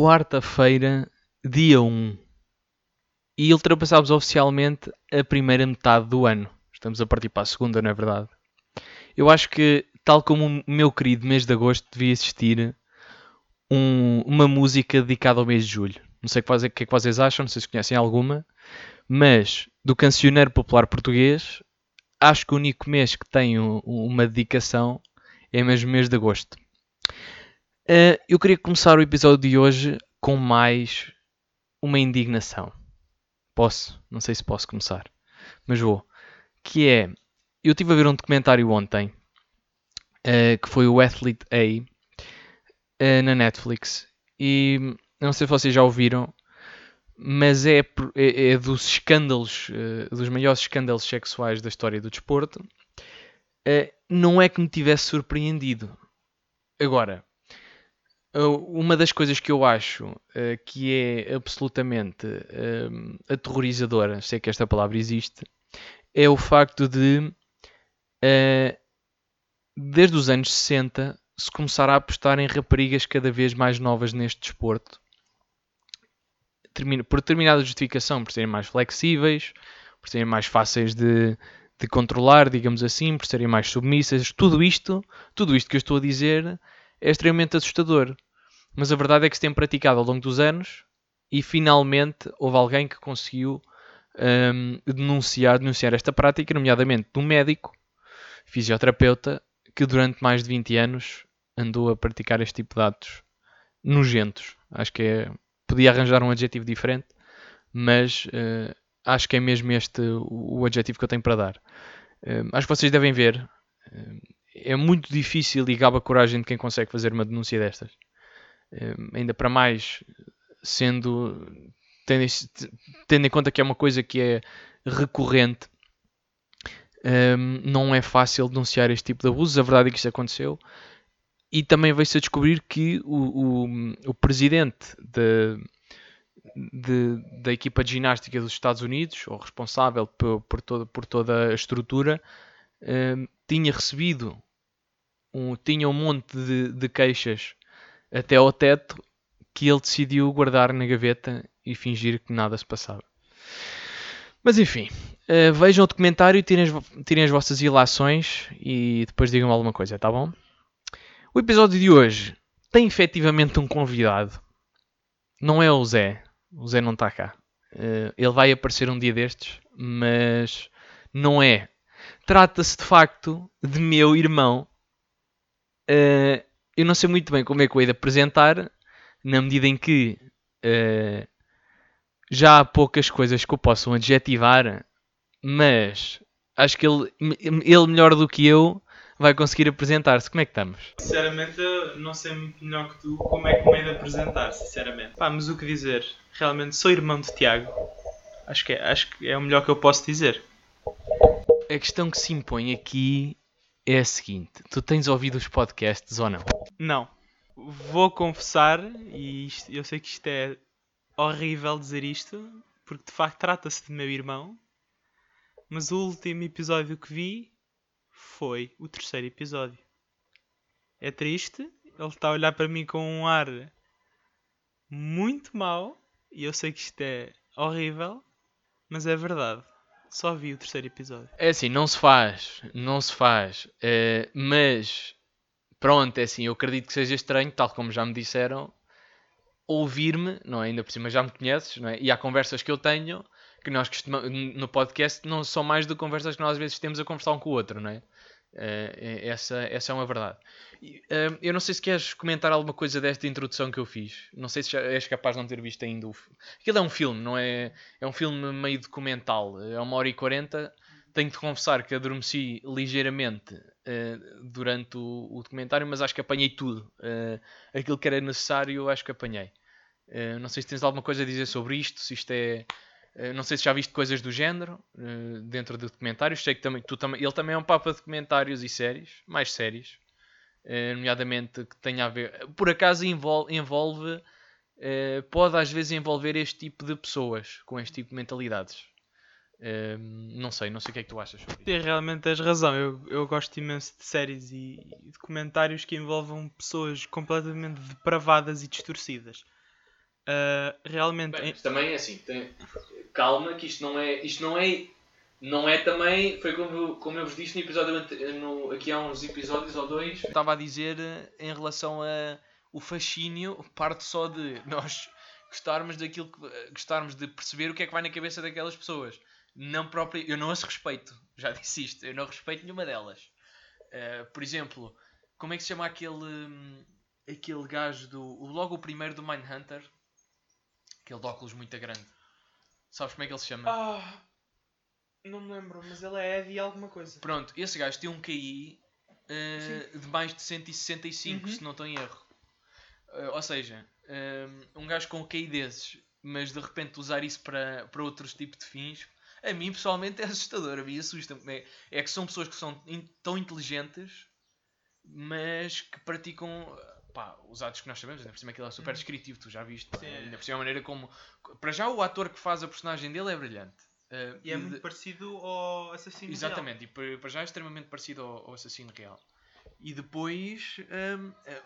quarta-feira, dia 1. E ultrapassámos oficialmente a primeira metade do ano. Estamos a partir para a segunda, não é verdade? Eu acho que, tal como o meu querido mês de agosto, devia existir um- uma música dedicada ao mês de julho. Não sei o que, é que vocês acham, não sei se conhecem alguma, mas do cancioneiro popular português, acho que o único mês que tem um- uma dedicação é mesmo o mês de agosto. Uh, eu queria começar o episódio de hoje com mais uma indignação. Posso? Não sei se posso começar, mas vou. Que é, eu estive a ver um documentário ontem, uh, que foi o Athlete A, uh, na Netflix, e não sei se vocês já ouviram, mas é, é- é dos escândalos, dos maiores escândalos sexuais da história do desporto. Não é que me tivesse surpreendido. Agora, Uma das coisas que eu acho uh, que é absolutamente um, aterrorizadora, sei que esta palavra existe, é o facto de, uh, desde os anos 60, se começar a apostar em raparigas cada vez mais novas neste desporto, por determinada justificação, por serem mais flexíveis, por serem mais fáceis de, de controlar, digamos assim, por serem mais submissas, tudo isto, tudo isto que eu estou a dizer é extremamente assustador. Mas a verdade é que se tem praticado ao longo dos anos e finalmente houve alguém que conseguiu hum, denunciar, denunciar esta prática, nomeadamente um médico, fisioterapeuta, que durante mais de 20 anos andou a praticar este tipo de atos nojentos. Acho que é. Podia arranjar um adjetivo diferente, mas eh, acho que é mesmo este o, o adjetivo que eu tenho para dar. Eh, acho que vocês devem ver. eh, é muito difícil e gaba a coragem de quem consegue fazer uma denúncia destas. Eh, ainda para mais sendo tendo, tendo em conta que é uma coisa que é recorrente ehm, não é fácil denunciar este tipo de abusos a verdade é que isso aconteceu e também veio-se a descobrir que o, o, o presidente de, de- da equipa de ginástica dos Estados Unidos ou responsável por, por, toda, por toda a estrutura ehm, tinha recebido um, tinha um monte de, de queixas até ao teto que ele decidiu guardar na gaveta e fingir que nada se passava. Mas enfim, eh, vejam o documentário, tirem as, tirem as vossas ilações e depois digam alguma coisa, tá bom? O episódio de hoje tem efetivamente um convidado. Não é o Zé. O Zé não está cá. Eh, ele vai aparecer um dia destes, mas não é. Trata-se de facto de meu irmão. Eh, eu não sei muito bem como é que eu hei de apresentar, na medida em que eh, já há poucas coisas que eu possam adjetivar, mas acho que ele, ele melhor do que eu vai conseguir apresentar-se. Como é que estamos? Sinceramente, não sei muito melhor que tu como é que me hei de apresentar, sinceramente. Pá, mas o que dizer? Realmente sou irmão de Tiago. Acho que é, acho que é o melhor que eu posso dizer. A questão que se impõe aqui é a seguinte: tu tens ouvido os podcasts ou não? Não. Vou confessar, e isto- eu sei que isto é horrível dizer isto, porque de facto trata-se de meu irmão, mas o último episódio que vi foi o terceiro episódio. É triste, ele está a olhar para mim com um ar muito mau, e eu sei que isto é horrível, mas é verdade. Só vi o terceiro episódio. É assim, não se faz, não se faz, eh, mas pronto, é assim, eu acredito que seja estranho, tal como já me disseram, ouvir-me, não é? Ainda por cima já me conheces, não é? E há conversas que eu tenho que nós costumamos, no podcast não são mais do que conversas que nós às vezes temos a conversar um com o outro, não é? Eh, essa, essa é uma verdade. Eh, eu não sei se queres comentar alguma coisa desta introdução que eu fiz. Não sei se já és capaz de não ter visto ainda o fi- Aquilo é um filme, não é? É um filme meio documental. É uma hora e quarenta. Tenho de confessar que adormeci ligeiramente eh, durante o, o documentário, mas acho que apanhei tudo. Aquilo que era necessário, acho que apanhei. Não sei se tens alguma coisa a dizer sobre isto, se isto é. Eh, não sei se já viste coisas do género eh, dentro de documentários. Sei que também, tu também, ele também é um papa de documentários e séries, mais séries, eh, nomeadamente que tenha a ver. Por acaso envolve, envolve pode às vezes envolver este tipo de pessoas com este tipo de mentalidades. Eh, não sei, não sei o que é que tu achas sobre isso. Realmente tens razão. Eu, eu gosto imenso de séries e, e documentários que envolvam pessoas completamente depravadas e distorcidas. Uh, realmente. Bem, mas também é assim, tem- calma que isto não é, isto não é, não é também, foi como, como eu vos disse no episódio, no, aqui há uns episódios ou dois, estava a dizer eh, em relação a o fascínio, parte só de nós gostarmos daquilo que, eh, gostarmos de perceber o que é que vai na cabeça daquelas pessoas. Não próprio, eu não as respeito, já disse isto, eu não respeito nenhuma delas. Eh, por exemplo, como é que se chama aquele, hum, aquele gajo do, logo o primeiro do Mindhunter? Aquele de óculos muito grande. Sabes como é que ele se chama? Ah, não me lembro, mas ele é Eddie alguma coisa. Pronto, esse gajo tem um QI eh, de mais de 165, Uhum. se não estou em erro. Eh, ou seja, eh, um gajo com um QI desses, mas de repente usar isso para, para outros tipos de fins, a mim pessoalmente é assustador. A mim assusta-me. É, é que são pessoas que são in- tão inteligentes, mas que praticam pá, os atos que nós sabemos. Ainda por cima aquilo é super descritivo, tu já viste. pá. Ainda por cima a maneira como. Para já, o ator que faz a personagem dele é brilhante. Eh, E é de- muito parecido ao assassino. Exatamente, e para já é extremamente parecido ao, ao assassino real. E depois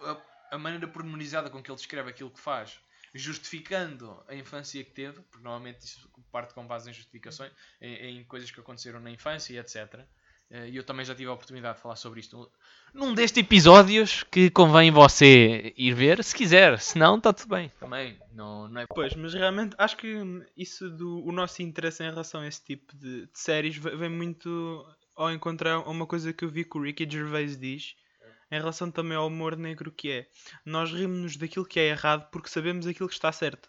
a, a- a maneira pormenorizada com que ele descreve aquilo que faz, justificando a infância que teve, porque normalmente isso parte com base em justificações, em, em coisas que aconteceram na infância e etc. Eh, E eu também já tive a oportunidade de falar sobre isto num destes episódios que convém você ir ver, se quiser, se não, está tudo bem. Também não, não é. Pois, mas realmente acho que isso do o nosso interesse em relação a esse tipo de, de séries ve- vem muito ao encontrar uma coisa que eu vi que o Ricky Gervais diz em relação também ao humor negro que é nós rimos-nos daquilo que é errado porque sabemos aquilo que está certo.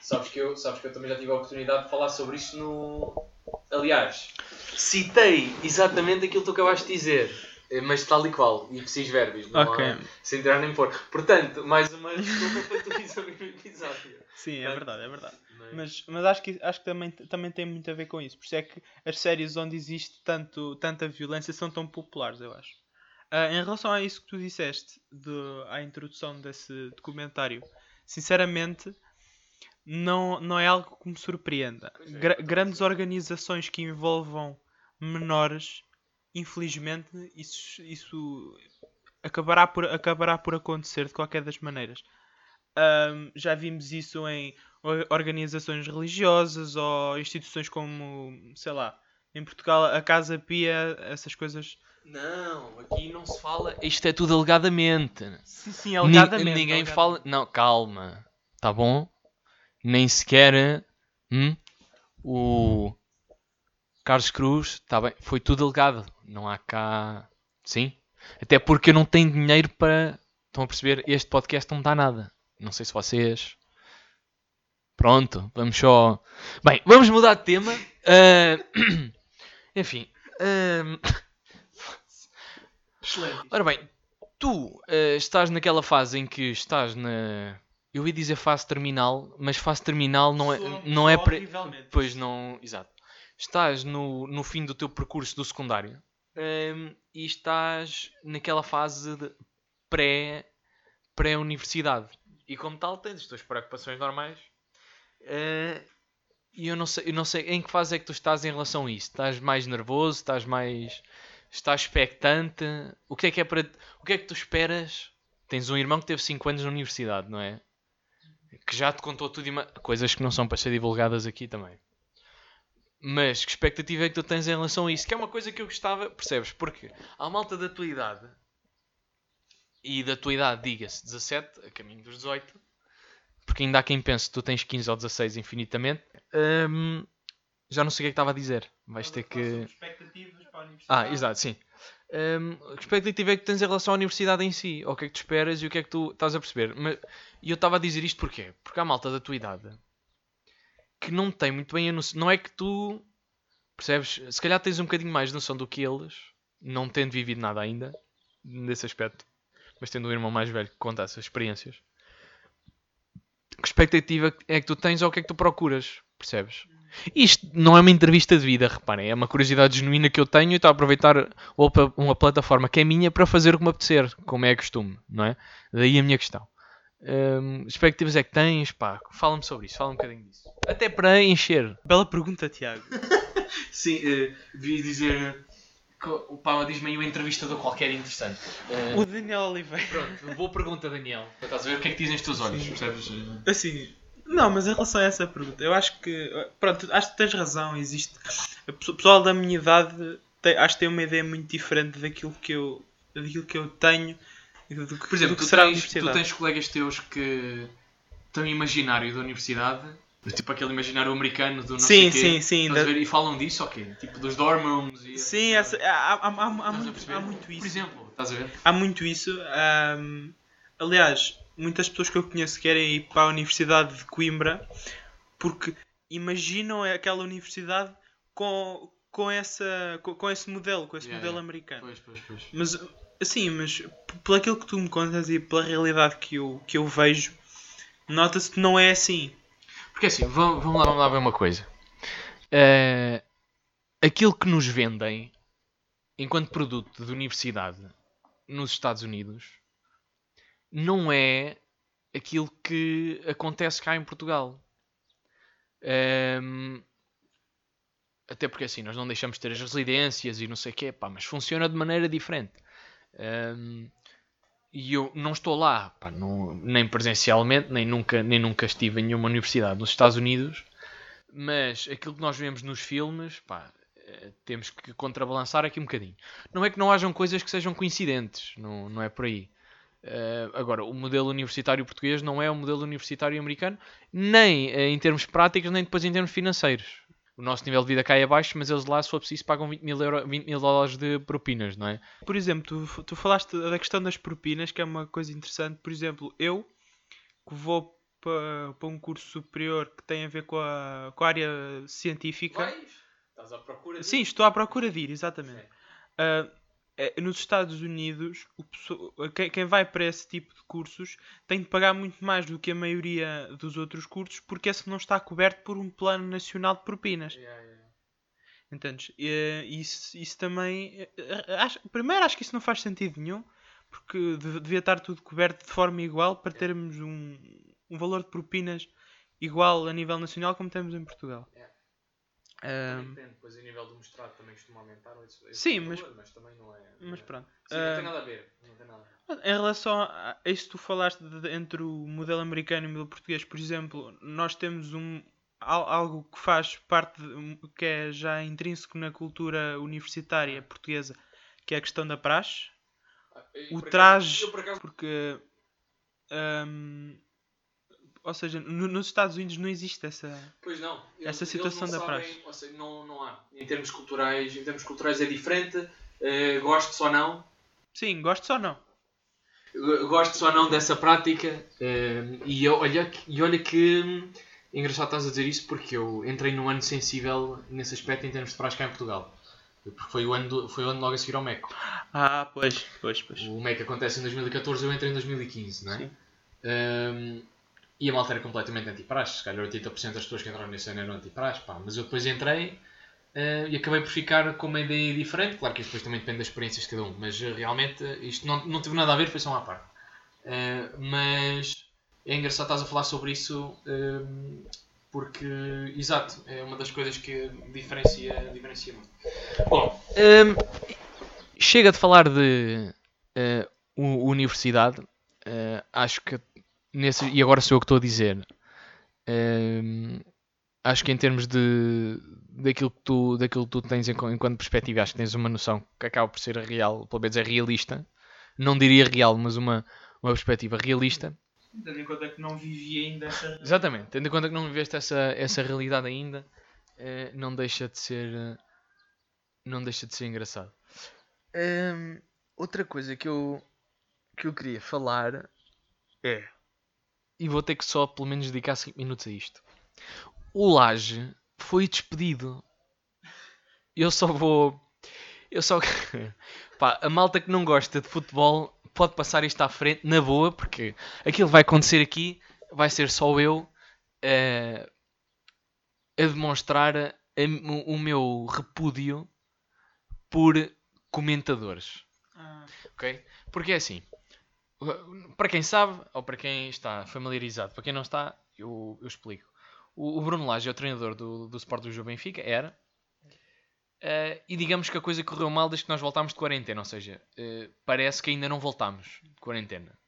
Sabes que, eu, sabes que eu também já tive a oportunidade de falar sobre isso no. Aliás, citei exatamente aquilo que tu acabaste de dizer, eh, mas tal e qual, e preciso verbos, não Ok. há- sem tirar nem pôr. Portanto, mais uma desculpa para tu ouvir o episódio. Sim, é verdade, é verdade. Mas, Mas, acho que, acho que também, também tem muito a ver com isso. Por isso é que as séries onde existe tanto, tanta violência são tão populares, eu acho. Ah, em relação a isso que tu disseste, de, à introdução desse documentário, sinceramente, não, não é algo que me surpreenda. É, Gra- acaso grandes organizações que envolvam menores, infelizmente, isso, isso acabará, por, acabará por acontecer de qualquer das maneiras. Ahm, já vimos isso em or- organizações religiosas ou instituições como, sei lá, em Portugal, a Casa Pia, essas coisas. Não, aqui não se fala. Isto é tudo alegadamente. Sim, sim, Ni- alegadamente. ninguém alegadamente. fala. Não, calma. Tá bom? Nem sequer. hum, o. Carlos Cruz, tá bem. Foi tudo alegado. Não há cá. Sim. Até porque eu não tenho dinheiro para. Estão a perceber? Este podcast não dá nada. Não sei se vocês. Pronto, vamos só. Bem, vamos mudar de tema. Ah, Enfim. Excelente. Ora bem, tu eh, estás naquela fase em que estás na. Eu ia dizer fase terminal, mas fase terminal não é, não é pre... Pois não. Exato. Estás no, no fim do teu percurso do secundário ehm, e estás naquela fase de pré, pré-universidade. E como tal, tens as tuas preocupações normais. Eh, e eu não, sei, eu não sei em que fase é que tu estás em relação a isso. Estás mais nervoso? Estás mais. Estás expectante? O que é que é para. O que é que tu esperas? Tens um irmão que teve 5 anos na universidade, não é? Que já te contou tudo e ma- coisas que não são para ser divulgadas aqui também. Mas que expectativa é que tu tens em relação a isso? Que é uma coisa que eu gostava, percebes? Porque há malta da tua idade e da tua idade, diga-se, 17, a caminho dos 18, porque ainda há quem pense que tu tens 15 ou 16 infinitamente. hum, já não sei o que é que estava a dizer. Vais ter que. Expectativas para a universidade. Ah, exato, sim. Hum, que expectativa é que tens em relação à universidade em si? Ou o que é que tu esperas e o que é que tu estás a perceber? Mas, e eu estava a dizer isto porquê? Porque há malta da tua idade que não tem muito bem a noção. Não é que tu percebes? Se calhar tens um bocadinho mais noção do que eles, não tendo vivido nada ainda nesse aspecto, mas tendo um irmão mais velho que conta essas experiências. Que expectativa é que tu tens ou o que é que tu procuras? Percebes? Isto não é uma entrevista de vida, reparem, é uma curiosidade genuína que eu tenho e estou a aproveitar uma plataforma que é minha para fazer o que me apetecer, como é costume, não é? Daí a minha questão. Hum, expectativas é que tens? Pá, fala-me sobre isso, fala um bocadinho disso. Até para encher. Bela pergunta, Tiago. Sim, devia dizer. O Pá, diz-me aí uma entrevistador qualquer interessante. O Daniel Oliveira. Pronto, boa pergunta, Daniel. Estás a ver o que é que dizem os teus olhos, percebes? Assim, Não, mas em relação a essa pergunta, eu acho que. Pronto, acho que tens razão. Existe. O pessoal da minha idade tem- acho que tem uma ideia muito diferente daquilo que eu, daquilo que eu tenho. Do que, Por exemplo, que tu será tens, tu tens colegas teus que têm um imaginário da universidade, tipo aquele imaginário americano do não Sim, sei quê, sim, sim, da- ver? E falam disso, ok? Tipo dos dorm rooms e Sim, essa, há, há, há, muito, há muito isso. Por exemplo, estás a ver? Há muito isso. aliás, muitas pessoas que eu conheço querem ir para a Universidade de Coimbra porque imaginam aquela universidade com, com, essa, com, com esse modelo, com esse Yeah, modelo yeah. americano. Pois, pois, pois. Mas, assim, mas pelo aquilo que tu me contas e pela realidade que eu, que eu vejo, nota-se que não é assim. Porque assim, vamos, vamos lá, vamos lá ver uma coisa. Eh, aquilo que nos vendem enquanto produto de universidade nos Estados Unidos não é aquilo que acontece cá em Portugal. Ehm, até porque assim, nós não deixamos de ter as residências e não sei o quê, pá, mas funciona de maneira diferente. Ehm, e eu não estou lá, pá, não- nem presencialmente, nem nunca, nem nunca estive em nenhuma universidade nos Estados Unidos, mas aquilo que nós vemos nos filmes, pá, eh, temos que contrabalançar aqui um bocadinho. Não é que não hajam coisas que sejam coincidentes, não, não é por aí. Eh, agora, o modelo universitário português não é o modelo universitário americano, nem eh, em termos práticos, nem depois em termos financeiros. O nosso nível de vida cai abaixo, mas eles lá, se for preciso, pagam 20 mil, euro, 20 mil dólares de propinas, não é? Por exemplo, tu, tu falaste da questão das propinas, que é uma coisa interessante. Por exemplo, eu que vou para, para um curso superior que tem a ver com a, com a área científica. Estás à procura Sim, estou à procura de ir, exatamente. É, nos Estados Unidos, quem, quem vai para esse tipo de cursos tem de pagar muito mais do que a maioria dos outros cursos, porque esse não está coberto por um plano nacional de propinas. Entendes? E, isso, isso também. eh, Acho, primeiro, acho que isso não faz sentido nenhum, porque devia estar tudo coberto de forma igual para termos um, um valor de propinas igual a nível nacional como temos em Portugal. É. Depende, depois o nível do mostrado também costuma aumentar. esse- esse Sim, valor, mas- também não é. mas é- pronto. Sim, não tem nada a ver. Não tem nada. Em relação a isso que tu falaste de- entre o modelo americano e o modelo português, por exemplo, nós temos um, al- algo que faz parte, de- um- que é já intrínseco na cultura universitária portuguesa, que é a questão da praxe, o traje, porque, hum, ou seja, no- nos Estados Unidos não existe essa... Pois não. Essa situação da praxe. Ou seja, não, não há. Em termos culturais, em termos culturais é diferente. eh, gosto ou não. Sim, gosto ou não? Gosto ou não dessa prática. eh, e, eu- olha, que- e olha que. hum, Engraçado estás a dizer isso porque eu entrei num ano sensível nesse aspecto em termos de praxe cá em Portugal. Porque foi o ano, do- foi o ano logo a seguir ao MEC. Ah, pois, pois, pois. O MEC acontece em 2014, eu entrei em 2015, não é? Sim. Um, e a malta era completamente anti-praxe. Se calhar 80% das pessoas que entraram nesse ano eram anti-praxe. pá. Mas eu depois entrei eh, e acabei por ficar com uma ideia diferente. Claro que isto depois também depende das experiências de cada um. Mas eh, realmente isto não, não teve nada a ver, foi só uma parte. Eh, mas é engraçado estás a falar sobre isso porque, exato, é uma das coisas que diferencia, diferencia muito. Bom, ehm, chega de falar de universidade. Acho que nesse, e agora sou eu que estou a dizer. Ehm, acho que em termos de daquilo que tu, daquilo que tu tens enqu- enquanto perspectiva, acho que tens uma noção que acaba por ser real, pelo menos é realista. Não diria real, mas uma, uma perspectiva realista. Tendo em conta que não vivi ainda essa... Exatamente, tendo em conta que não viveste essa, essa realidade ainda, eh, não deixa de ser eh, não deixa de ser engraçado. Hum, outra coisa que eu que eu queria falar é e vou ter que só pelo menos dedicar 5 minutos a isto. O Laje foi despedido. Eu só vou eu só pá, a malta que não gosta de futebol pode passar isto à frente na boa porque aquilo vai acontecer aqui vai ser só eu eh, a demonstrar a- o, o meu repúdio por comentadores. Ah, Ok? Porque é assim, para quem sabe, ou para quem está familiarizado, para quem não está, eu, eu explico. O, o Bruno Lage é o treinador do, do Sport do Jogo Benfica, era. Eh, e digamos que a coisa correu mal desde que nós voltámos de quarentena, ou seja, eh, parece que ainda não voltámos de quarentena.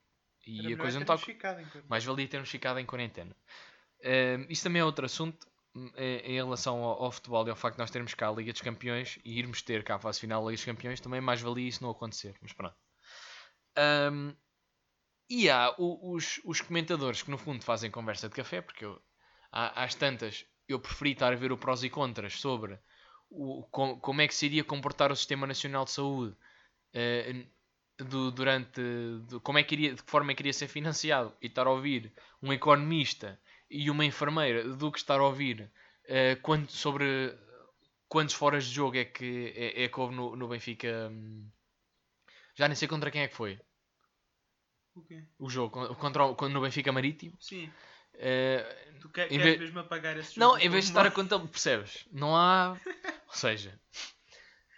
E era a coisa não está em quarentena. mais valia termos ficado em quarentena. Uh, isso também é outro assunto hum, em, em relação ao, ao, futebol e ao facto de nós termos cá a Liga dos Campeões e irmos ter cá a fase final da Liga dos Campeões, também mais valia isso não acontecer. Mas pronto. Um, e há o, os, os comentadores que no fundo fazem conversa de café, porque eu, há, às tantas eu preferi estar a ver o prós e contras sobre o, com, como é que se iria comportar o Sistema Nacional de Saúde uh, do, durante. Do, como é que iria, de que forma é que iria ser financiado e estar a ouvir um economista e uma enfermeira do que estar a ouvir uh, quando, sobre quantos foras de jogo é que, é, é que houve no, no Benfica. Um, já nem sei contra quem é que foi. O quê? O jogo contra o, no Benfica Marítimo. Sim. Uh, tu quer, queres vez... mesmo apagar esse jogo? Não, em vez de estar a contar, percebes? Não há. Ou seja.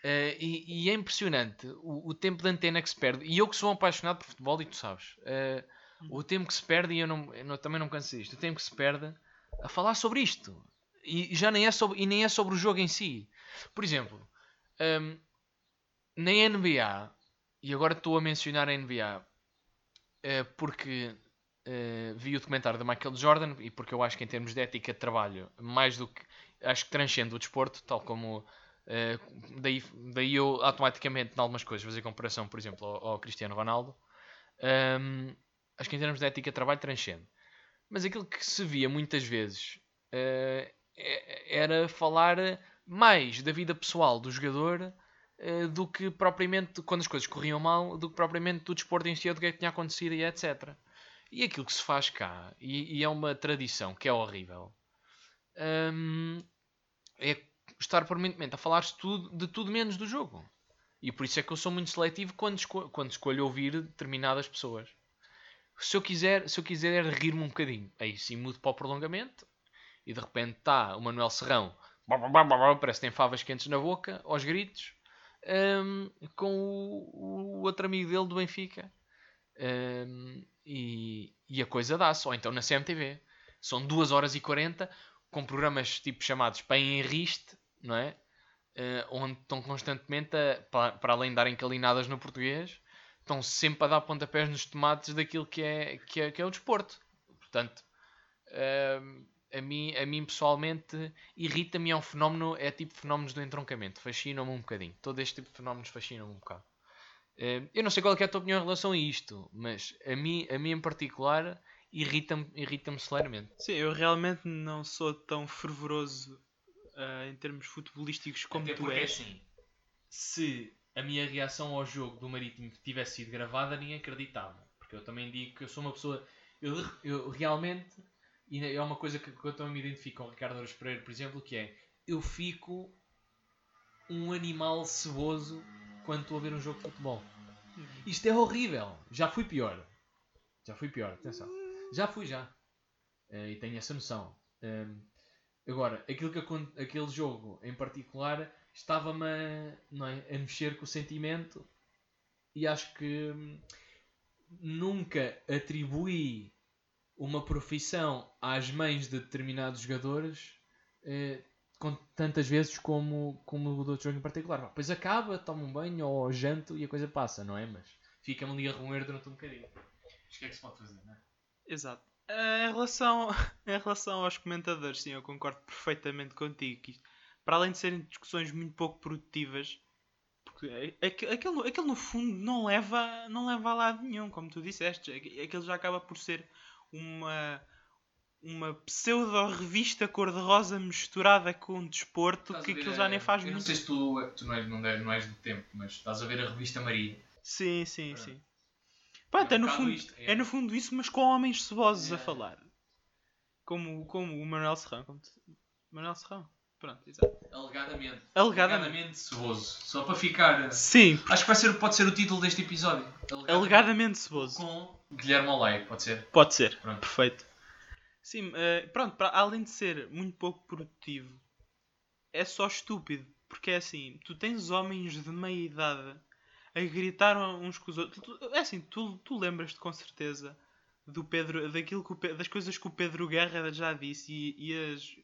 Uh, e, e, é impressionante o, o, tempo de antena que se perde. E eu que sou um apaixonado por futebol, e tu sabes, uh, o tempo que se perde, e eu, não, eu também não canso disto, o tempo que se perde a falar sobre isto. E, já nem é sobre, e nem é sobre o jogo em si. Por exemplo, um, ehm, na NBA, e agora estou a mencionar a NBA, uh, porque vi o documentário da Michael Jordan e porque eu acho que em termos de ética de trabalho, mais do que acho que transcende o desporto, tal como Uh, daí, daí eu automaticamente, em algumas coisas, fazer comparação, por exemplo, ao, ao Cristiano Ronaldo. Um, acho que em termos de ética de trabalho transcende. Mas aquilo que se via muitas vezes uh, era falar mais da vida pessoal do jogador uh, do que propriamente, quando as coisas corriam mal, do que propriamente do desporto em si, do que é que tinha acontecido e etc. E aquilo que se faz cá, e, e é uma tradição que é horrível, um, é estar permanentemente a falar de tudo, de tudo menos do jogo. E por isso é que eu sou muito seletivo quando, esco quando escolho ouvir determinadas pessoas. Se eu quiser, se eu quiser rir-me um bocadinho, aí sim mudo para o prolongamento e de repente está o Manuel Serrão, parece que tem favas quentes na boca, aos gritos, um, com o, o, outro amigo dele do Benfica. Um, e, e, a coisa dá-se. Ou então na CMTV. São 2 horas e 40 com programas tipo chamados Pai em Riste não é? Uh, onde estão constantemente, a, para, para, além de darem calinadas no português, estão sempre a dar pontapés nos tomates daquilo que é, que é, que é o desporto. Portanto, uh, a, mim, a mim pessoalmente irrita-me, é um fenómeno, é tipo fenómenos do entroncamento, fascina-me um bocadinho. Todo este tipo de fenómenos fascina-me um bocado. Uh, eu não sei qual é, é a tua opinião em relação a isto, mas a mim, a mim em particular irrita-me irrita celeramente. Sim, eu realmente não sou tão fervoroso uh, em termos futebolísticos como Até tu és. É assim, se a minha reação ao jogo do Marítimo tivesse sido gravada, ninguém acreditava. Porque eu também digo que eu sou uma pessoa. Eu, eu realmente. E é uma coisa que, eu também me identifico com o Ricardo Aros Pereira, por exemplo, que é. Eu fico um animal ceboso quando estou a ver um jogo de futebol. Isto é horrível. Já fui pior. Já fui pior, atenção. Já fui, já. Uh, e tenho essa noção. Um, Agora, aquilo que, aquele jogo em particular estava-me a, é, a mexer com o sentimento e acho que hum, nunca atribuí uma profissão às mães de determinados jogadores eh, com tantas vezes como, como o do outro jogo em particular. Depois acaba, toma um banho ou janto e a coisa passa, não é? Mas fica-me ali a roer durante um bocadinho. Acho que é que se pode fazer, não é? Exato. Eh, em relação, em relação aos comentadores, sim, eu concordo perfeitamente contigo. Que para além de serem discussões muito pouco produtivas, porque aquilo, aquilo no fundo não leva, não leva a lado nenhum, como tu disseste. Aquilo já acaba por ser uma, uma pseudo-revista cor-de-rosa misturada com desporto, que aquilo já nem faz muito. Não sei se tu, tu não, és, não, és, não és do tempo, mas estás a ver a revista Maria. Sim, sim, sim. Pronto, é, é, no fundo, isto, é. é. no fundo isso, mas com homens cebosos a falar. Como, como o Manuel Serrão. Como Manuel Serrão. Pronto, exato. Alegadamente. Alegadamente. Alegadamente ceboso. Só para ficar. Sim. Acho que vai ser, pode ser o título deste episódio. Alegadamente, Alegadamente ceboso. Com Guilherme Olay, pode ser? Pode ser. Pronto. Perfeito. Sim, uh, pronto, para, além de ser muito pouco produtivo, é só estúpido. Porque é assim, tu tens homens de meia idade a gritar uns com os outros. É assim, tu, tu lembras-te com certeza do Pedro, daquilo que Pedro, das coisas que o Pedro Guerra já disse e, e as,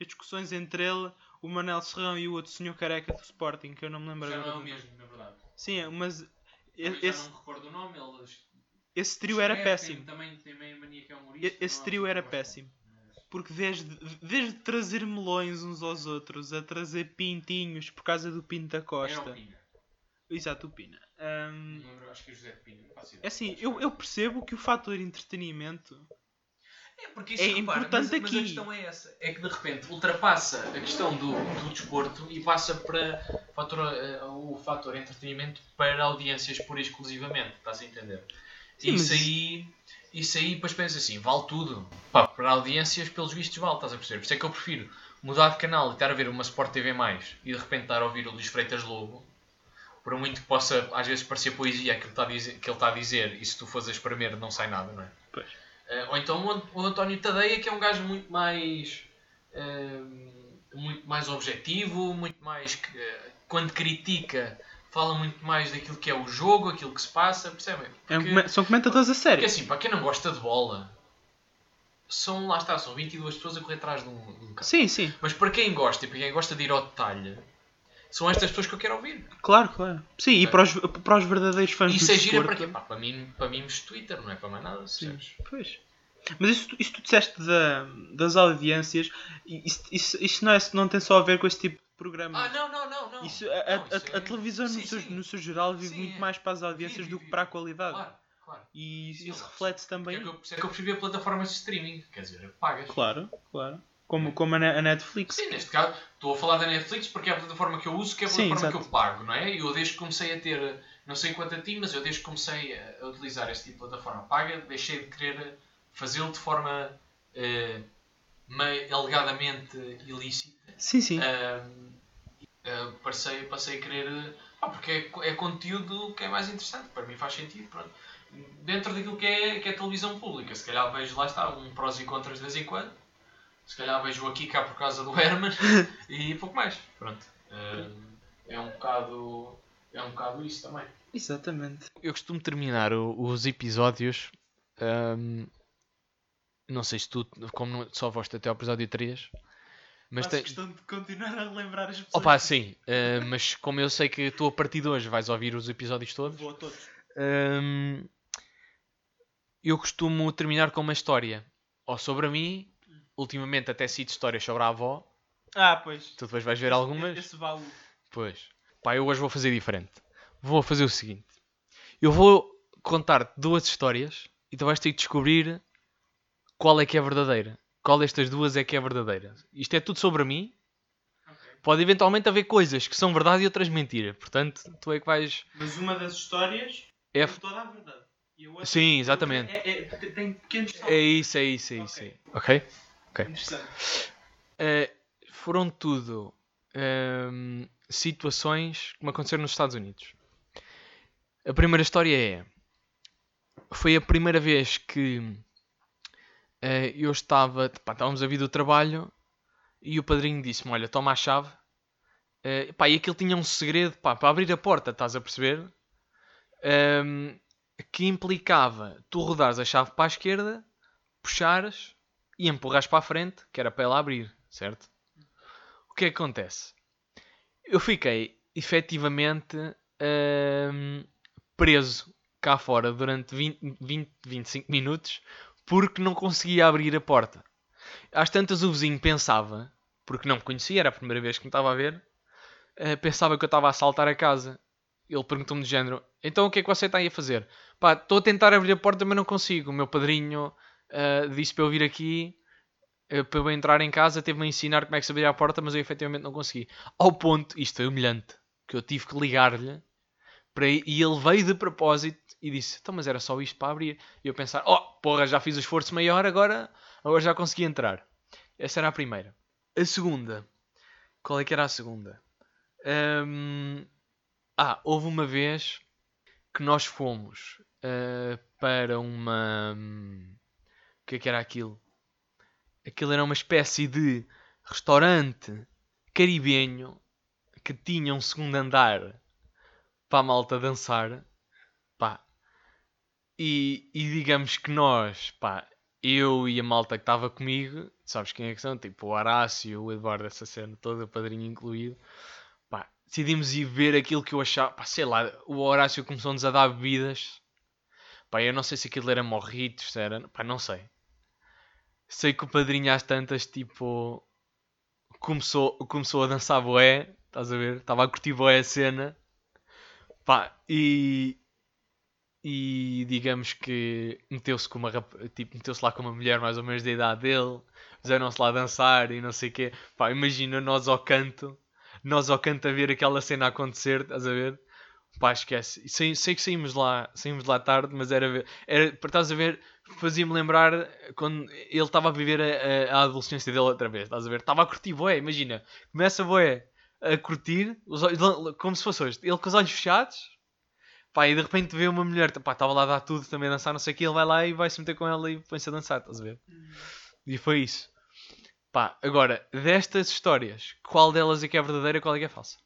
as, discussões entre ele, o Manel Serrão e o outro senhor careca do Sporting, que eu não me lembro já agora. não é o mesmo, na verdade. Sim, mas. esse, não recordo o nome, eles... Esse trio era péssimo. Também é humorista. Esse trio era péssimo. Porque desde, desde trazer melões uns aos outros, a trazer pintinhos por causa do Pinto da Costa. Exato, o Pina. Ahm, acho que é José Pina. é assim, eu, eu percebo que o fator entretenimento É, porque É importante mas, Mas aqui. a questão é essa. É que de repente ultrapassa a questão do, do desporto e passa para fator, eh, o fator entretenimento para audiências pura e exclusivamente. Estás a entender? Sim, isso mas- aí. Isso aí, depois pensa assim, vale tudo. Pá, para audiências, pelos vistos, vale, estás a perceber? Por isso é que eu prefiro mudar de canal e estar a ver uma Sport TV+, e de repente estar a ouvir o Luís Freitas Lobo, por muito que possa, às vezes, parecer poesia aquilo que, dizer, que ele está a dizer, e se tu fores a espremer não sai nada, não é? Pois. Eh, ou então o Ant- o António Tadeia, que é um gajo muito mais. eh, muito mais objetivo, muito mais. que, eh, quando critica, fala muito mais daquilo que é o jogo, aquilo que se passa, percebem? é Porque- come- são comentadores a porque sério. assim, para quem não gosta de bola, são, lá está, são 22 pessoas a correr atrás de um, de um campo. Sim, sim, Mas para quem gosta e para quem gosta de ir ao detalhe, são estas pessoas que eu quero ouvir. claro, claro. Sim, e Ok. para os, para os verdadeiros fãs Isso do é gira para quê? Pá, para mim, para mim, Twitter, não é para mais nada. Sim, pois. Mas isso, tu- isso tu disseste da, das audiências, e isso, isso, isso não, é, não tem só a ver com esse tipo programa. Ah, não, não, não. não. Isso, a, a- Não, isso a- a é- televisão sim, no, seu, sim. no seu geral vive Sim, muito é. mais para as audiências Vive, do que para a qualidade. Claro, claro. E Sim, isso não, reflete-se também. isso é que eu- por isso é que eu preferi a plataforma de streaming. Quer dizer, pagas. Claro, claro. Como, como a, Ne- a Netflix. Sim, neste caso, estou a falar da Netflix porque é a plataforma que eu uso, que é a plataforma que eu pago, não é? Eu desde que comecei a ter, não sei quanto a ti, mas eu desde que comecei a, a utilizar este tipo de plataforma paga, deixei de querer fazê-lo de forma eh, meio alegadamente ilícita. Sim, sim. Ahm, ah, passei, passei a querer. pá, porque é, é conteúdo que é mais interessante, para mim faz sentido. Pronto. Dentro daquilo que é, que é televisão pública, se calhar vejo lá está um prós e contras de vez em quando, se calhar vejo aqui cá por causa do Herman e pouco mais. Pronto. Ahm, é um bocado. É um bocado isso também. Exatamente. Eu costumo terminar o- os episódios. ahm, não sei se tu, como só foste até ao episódio 3, mas tem, questão de continuar a relembrar as pessoas. Opa, sim, eh, mas como eu sei que tu a partir de hoje vais ouvir os episódios todos, Vou a todos. hum, eu costumo terminar com uma história. Ou sobre a mim, ultimamente até cito histórias sobre a avó. Ah, pois. Tu depois vais ver algumas. Esse baú. Pois. Pá, eu hoje vou fazer diferente. Vou fazer o seguinte. Eu vou contar duas histórias e tu vais ter que descobrir qual é que é verdadeira. Qual destas duas é que é verdadeira. Isto é tudo sobre mim. Pode eventualmente haver coisas que são verdade e outras mentira. Portanto, tu é que vais... Mas uma das histórias É, tem toda a verdade. A Sim, exatamente. É, é- tem- pequenos é isso, é isso, é isso. Ok. é. Ok? Interessante. Eh, foram tudo ehm, situações que me aconteceram nos Estados Unidos. A primeira história é: foi a primeira vez que eh, eu estava, pá, estávamos a vir do trabalho e o padrinho disse-me: Olha, toma a chave. Eh, pá, e aquilo tinha um segredo pá, para abrir a porta, estás a perceber? Ehm, que implicava tu rodares a chave para a esquerda, puxares e empurras para a frente, que era para ela abrir, certo? O que é que acontece? Eu fiquei efetivamente hum, preso cá fora durante 20, 20, 25 minutos porque não conseguia abrir a porta. Às tantas o vizinho pensava, porque não me conhecia, era a primeira vez que me estava a ver, eh, pensava que eu estava a assaltar a casa. Ele perguntou-me de género, então o que é que você está aí a fazer? Pá, estou a tentar abrir a porta, mas não consigo. O meu padrinho ah, disse para eu vir aqui, eh, para eu entrar em casa, teve-me a ensinar como é que se abria a porta, mas eu efetivamente não consegui. Ao ponto, isto foi humilhante, que eu tive que ligar-lhe para e ele veio de propósito e disse: Então, mas era só isto para abrir. E eu pensar: Oh, porra, já fiz o esforço maior, agora, agora já consegui entrar. Essa era a primeira. A segunda, qual é que era a segunda? Ahm, ah, houve uma vez que nós fomos ah, para uma. hum, O que é que era aquilo? Aquilo era uma espécie de restaurante caribenho que tinha um segundo andar para a malta dançar. E, e digamos que nós, pá, eu e a malta que estava comigo, sabes quem é que são? Tipo o Horácio, o Eduardo, essa cena toda, o padrinho incluído. Pá, decidimos ir ver aquilo que eu achava, pá, sei lá, o Horácio começou-nos a dar bebidas. Pá, eu não sei se aquilo era morritos, era, pá, não sei. Sei que o padrinho às tantas, tipo, começou, começou a dançar boé, estás a ver? Estava a curtir boé a cena. Pá, e, e digamos que meteu-se com uma rap- tipo, meteu-se lá com uma mulher mais ou menos da idade dele, fizeram-se lá dançar e não sei o quê. Pá, imagina nós ao canto, nós ao canto a ver aquela cena acontecer, estás a ver? Pá, esquece. Sei, sei que saímos lá, saímos lá tarde, mas era, ver- era estás a ver, fazia-me lembrar quando ele estava a viver a, a- a adolescência dele outra vez, estás a ver? Estava a curtir, boé, imagina, começa boé a curtir, os olhos- como se fosse hoje, ele com os olhos fechados, pá, e de repente vê uma mulher, pá, estava lá a dar tudo, também a dançar, não sei o que, ele vai lá e vai se meter com ela e põe-se a dançar, estás a ver? E foi isso. Pá, agora, destas histórias, qual delas é que é verdadeira e qual é que é falsa?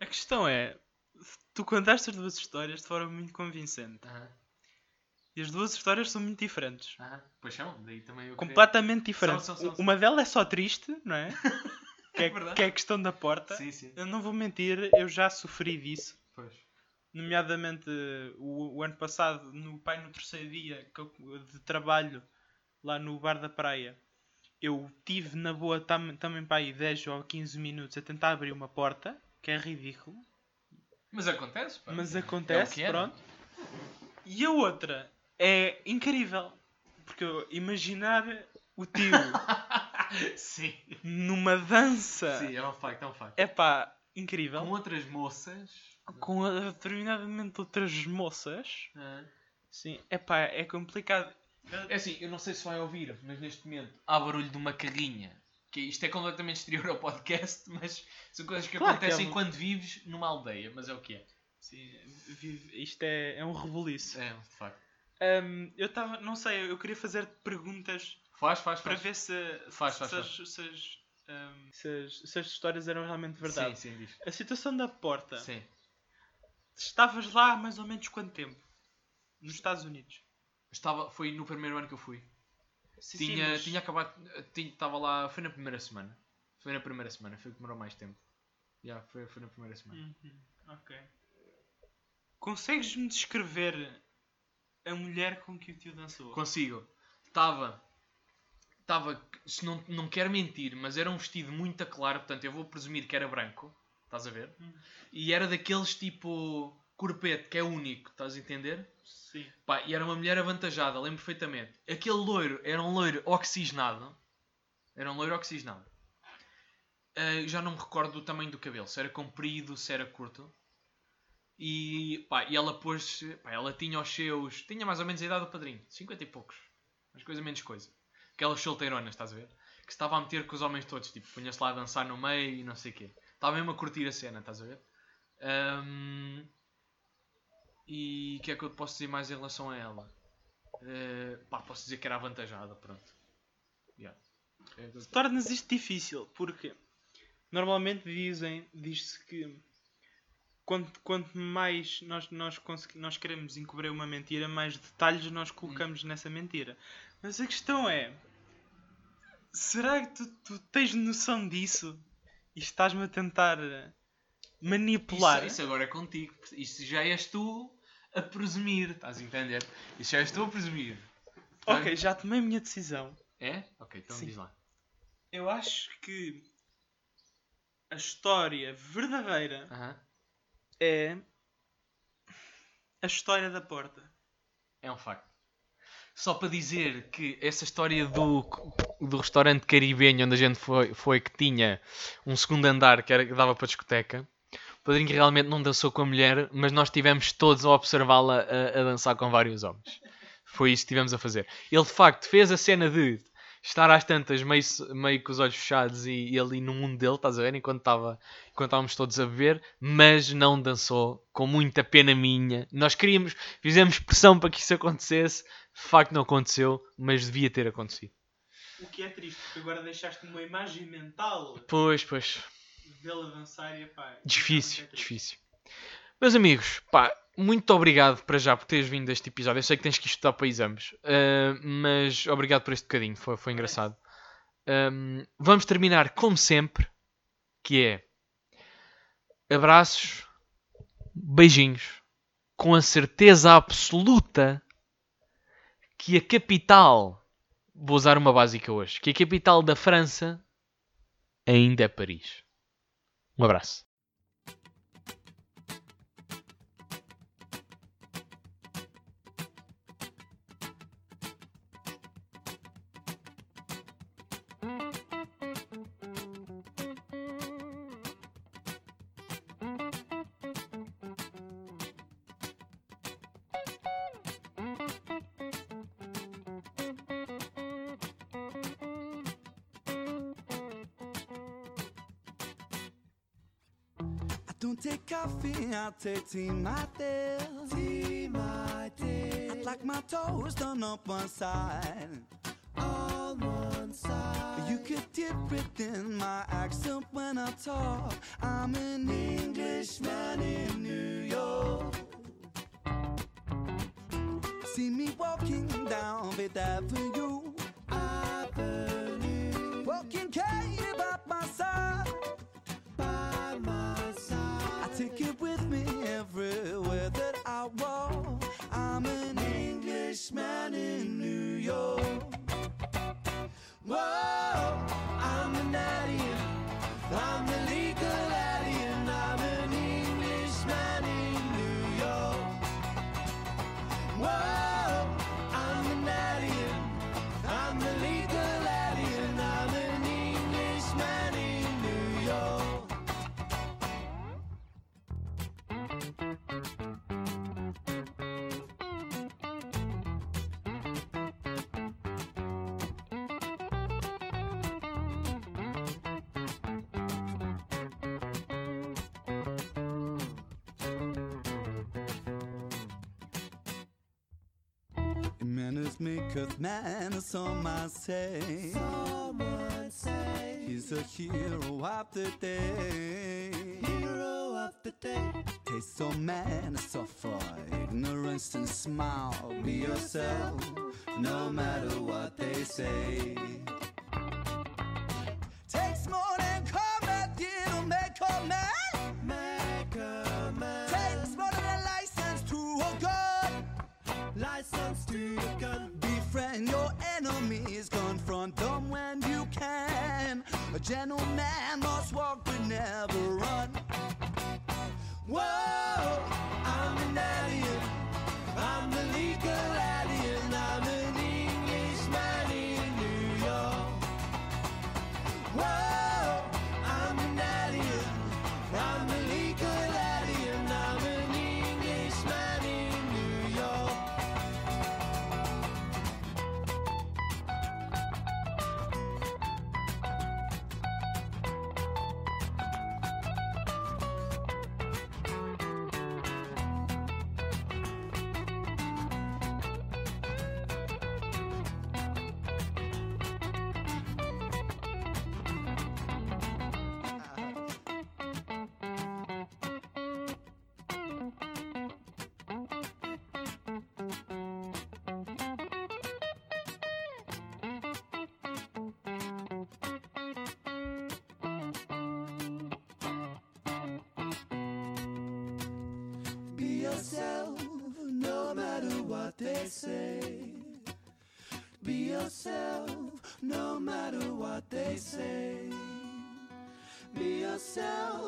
A questão é, tu contaste as duas histórias de forma muito convincente. E as duas histórias são muito diferentes. Pois são, daí também eu Completamente diferentes. São, são, são, Uma delas é só triste, não é? que, é verdade. que é a questão da porta. Sim, sim. Eu não vou mentir, eu já sofri disso. Pois. Nomeadamente o, o ano passado, no pai no terceiro dia de trabalho lá no bar da praia, eu tive na boa tam, também para aí 10 ou 15 minutos a tentar abrir uma porta, que é ridículo. Mas acontece, pá. Mas É acontece, é, pronto. E a outra é incrível. Porque eu imaginar o tio Sim. numa dança Sim, é um facto, é um facto. é pá, incrível. Com outras moças. Com determinadamente outras moças, sim, é pá, é complicado. É assim, eu não sei se vai ouvir, mas neste momento há barulho de uma carrinha. Que isto é completamente exterior ao podcast, mas são coisas que Claro que acontecem é um- quando vives numa aldeia, mas é o que é. Sim, vive- isto é, é um rebuliço. É, de facto. Hum, eu estava, não sei, eu queria fazer perguntas Faz, faz, para faz. ver se, Faz, se, faz, se as- se as, se as- se as histórias eram realmente verdade. Sim, sim, diz. A situação da porta. Sim. Estavas lá há mais ou menos quanto tempo? Nos Estados Unidos. Estava, foi no primeiro ano que eu fui. Sim, tinha, sim, mas- tinha acabado. tinha- Estava lá. Foi na primeira semana. Foi na primeira semana. Foi o que demorou mais tempo. Já, foi, foi na primeira semana. Uhum, ok. Consegues-me descrever a mulher com que o tio dançou? Consigo. Estava. Estava. Se não, não quero mentir, mas era um vestido muito claro. Portanto, eu vou presumir que era branco. Estás a ver? Hum. E era daqueles tipo. Corpete, que é único. Estás a entender? Sim. Pá, e era uma mulher avantajada, lembro perfeitamente. Aquele loiro era um loiro oxigenado. Era um loiro oxigenado. Ah, já não me recordo do tamanho do cabelo, se era comprido, se era curto. E, pá, e ela pôs. Pá, ela tinha os seus. Tinha mais ou menos a idade do padrinho, 50 e poucos. Mais coisa, menos coisa. Aquelas solteironas, estás a ver? Que se estava a meter com os homens todos, tipo, punha-se lá a dançar no meio e não sei o quê. Estava mesmo a curtir a cena, estás a ver? Ahm, e o que é que eu posso dizer mais em relação a ela? Eh, pá, posso dizer que era avantajada, pronto. Yeah. É o que eu- Tornas isto difícil porque normalmente dizem, diz-se que quanto, quanto mais nós, nós, nós queremos encobrir uma mentira, mais detalhes nós colocamos nessa mentira. Mas a questão é: será que tu, tu tens noção disso e estás-me a tentar manipular? Isso, isso agora é contigo. Isso já és tu a presumir, estás a entender? Isso já és tu a presumir. Ok, já tomei a minha decisão. É? Ok, então Sim. diz lá. Eu acho que a história verdadeira Aham. é a história da porta. É um facto. Só para dizer que essa história do, do restaurante caribenho onde a gente foi, foi que tinha um segundo andar que, era, que dava para discoteca. O padrinho realmente não dançou com a mulher, mas nós estivemos todos a observá-la a, a dançar com vários homens. Foi isso que estivemos a fazer. Ele de facto fez a cena de estar às tantas meio, meio com os olhos fechados e, e ali no mundo dele, estás a ver? Enquanto, estava, enquanto estávamos todos a beber, mas não dançou, com muita pena minha. Nós queríamos, fizemos pressão para que isso acontecesse, de facto não aconteceu, mas devia ter acontecido. O que é triste, porque agora deixaste uma imagem mental Pois, pois, dele a dançar e pá. difícil, é difícil. Meus amigos, pá, muito obrigado para já por teres vindo a este episódio. Eu sei que tens que estudar para exames, ah, mas obrigado por este bocadinho, foi, foi engraçado. Ahm, vamos terminar como sempre, que é abraços, beijinhos, com a certeza absoluta que a capital vou usar uma básica hoje. Que a capital da França ainda é Paris. Um abraço. Tea, my dear. Tea, my dear. I'd like my toast done up one side. On one side. You could dip it in my accent when I talk. I'm an Englishman in New York. See me walking down Fifth Avenue. Avenue. Walking cave by my side. By my side. I take it with me Maketh man, some might say. Someone say he's a hero of the day. Hero of the day. Taste of man, suffer ignorance and smile. Be yourself, no matter what they say. Takes more gentleman must walk but never run. Whoa, yourself, no matter what they say. Be yourself, no matter what they say. Be yourself.